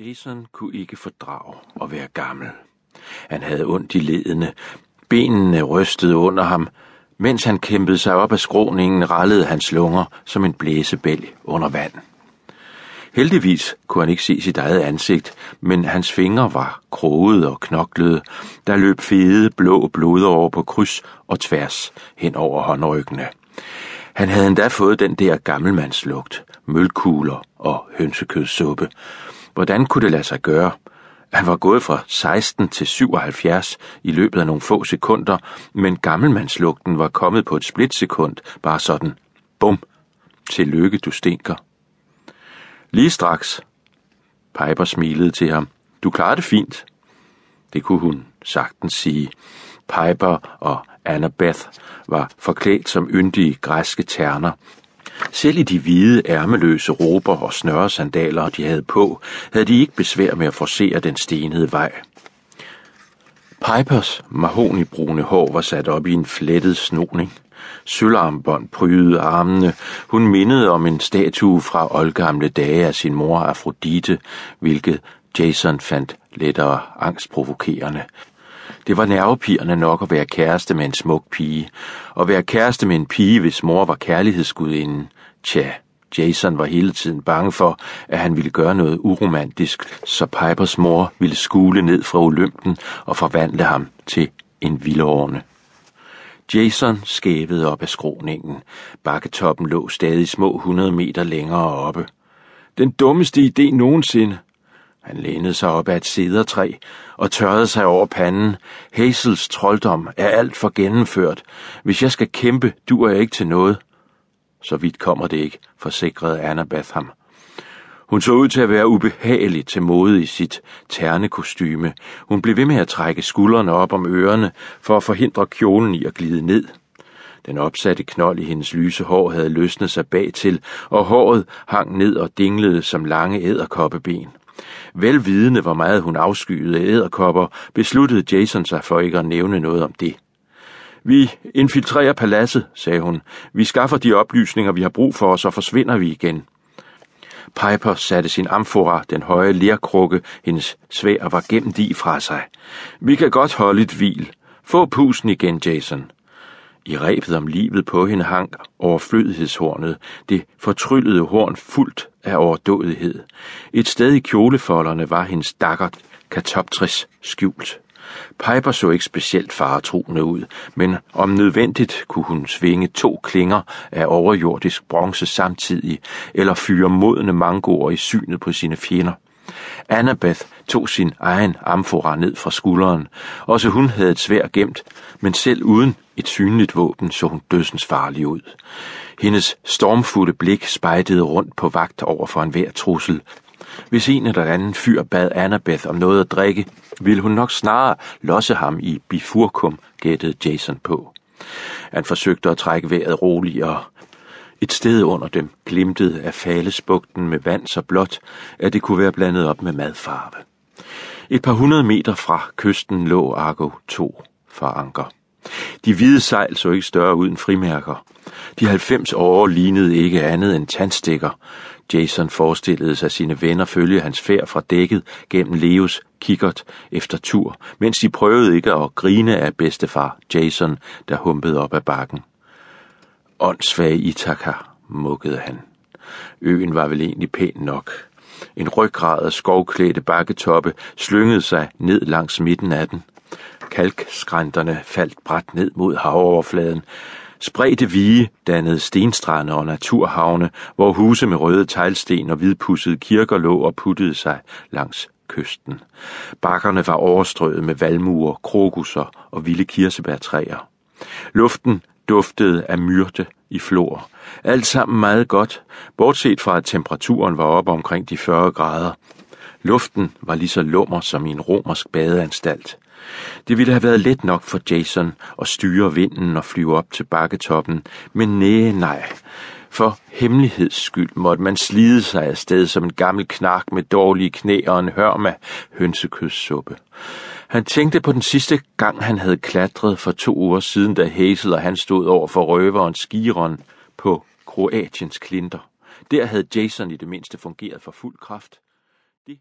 Jason kunne ikke fordrage at være gammel. Han havde ondt i ledene. Benene rystede under ham. Mens han kæmpede sig op af skråningen, rallede hans lunger som en blæsebælg under vand. Heldigvis kunne han ikke se sit eget ansigt, men hans fingre var krogede og knoklede. Der løb fede, blå over på kryds og tværs hen over håndryggene. Han havde endda fået den der gammelmandslugt, mølkugler og hønsekødssuppe. Hvordan kunne det lade sig gøre? Han var gået fra 16 til 77 i løbet af nogle få sekunder, men gammelmandslugten var kommet på et splitsekund, bare sådan, bum, til lykke du stinker. Lige straks. Piper smilede til ham. Du klarede det fint. Det kunne hun sagtens sige. Piper og Annabeth var forklædt som yndige græske terner, selv i de hvide, ærmeløse rober og snørresandaler, de havde på, havde de ikke besvær med at forsere den stenede vej. Pipers mahonibrune hår var sat op i en flettet snoning. Sølvarmbånd prydede armene. Hun mindede om en statue fra oldgamle dage af sin mor Afrodite, hvilket Jason fandt lettere angstprovokerende. Det var nervepigerne nok at være kæreste med en smuk pige, og være kæreste med en pige, hvis mor var kærlighedsgudinden. Tja, Jason var hele tiden bange for, at han ville gøre noget uromantisk, så Pipers mor ville skule ned fra Olympen og forvandle ham til en vildårne. Jason skævede op af skroningen. Bakketoppen lå stadig små 100 meter længere oppe. Den dummeste idé nogensinde, han lænede sig op ad et cedertræ og tørrede sig over panden. Hazels trolddom er alt for gennemført. Hvis jeg skal kæmpe, duer jeg ikke til noget. Så vidt kommer det ikke, forsikrede Annabeth ham. Hun så ud til at være ubehageligt til mode i sit ternekostyme. Hun blev ved med at trække skuldrene op om ørerne for at forhindre kjolen i at glide ned. Den opsatte knold i hendes lyse hår havde løsnet sig bagtil, og håret hang ned og dinglede som lange æderkoppeben. Velvidende hvor meget hun afskyede æderkopper, besluttede Jason sig for ikke at nævne noget om det. Vi infiltrerer paladset, sagde hun. Vi skaffer de oplysninger, vi har brug for, og så forsvinder vi igen. Piper satte sin amfora, den høje lerkrukke, hendes svær var gemt i fra sig. Vi kan godt holde et hvil. Få pusen igen, Jason. I rebet om livet på hende hang overflødighedshornet, det fortryllede horn fuldt af overdådighed. Et sted i kjolefolderne var hendes dakkert katoptris skjult. Piper så ikke specielt faretruende ud, men om nødvendigt kunne hun svinge to klinger af overjordisk bronze samtidig, eller fyre modne mangoer i synet på sine fjender. Annabeth tog sin egen amfora ned fra skulderen. Også hun havde et svær gemt, men selv uden et synligt våben så hun dødsens farlig ud. Hendes stormfulde blik spejtede rundt på vagt over for enhver trussel. Hvis en eller anden fyr bad Annabeth om noget at drikke, ville hun nok snarere losse ham i bifurkum, gættede Jason på. Han forsøgte at trække vejret roligere. Et sted under dem glimtede af falesbugten med vand så blåt, at det kunne være blandet op med madfarve. Et par hundrede meter fra kysten lå Argo 2 for anker. De hvide sejl så ikke større ud end frimærker. De 90 år lignede ikke andet end tandstikker. Jason forestillede sig sine venner følge hans færd fra dækket gennem Leos kikkert efter tur, mens de prøvede ikke at grine af bedstefar Jason, der humpede op ad bakken åndssvage Itaka, mukkede han. Øen var vel egentlig pæn nok. En ryggrad af skovklædte bakketoppe slyngede sig ned langs midten af den. Kalkskrænterne faldt bræt ned mod havoverfladen. Spredte vige dannede stenstrande og naturhavne, hvor huse med røde teglsten og hvidpussede kirker lå og puttede sig langs kysten. Bakkerne var overstrøget med valmuer, krokusser og vilde kirsebærtræer. Luften duftede af myrte i flor. Alt sammen meget godt, bortset fra at temperaturen var oppe omkring de 40 grader. Luften var lige så lummer som i en romersk badeanstalt. Det ville have været let nok for Jason at styre vinden og flyve op til bakketoppen, men nej, nej. For hemmeligheds skyld måtte man slide sig afsted som en gammel knark med dårlige knæ og en hørm hønsekødssuppe. Han tænkte på den sidste gang, han havde klatret for to uger siden, da Hazel og han stod over for røveren Skiron på Kroatiens klinter. Der havde Jason i det mindste fungeret for fuld kraft.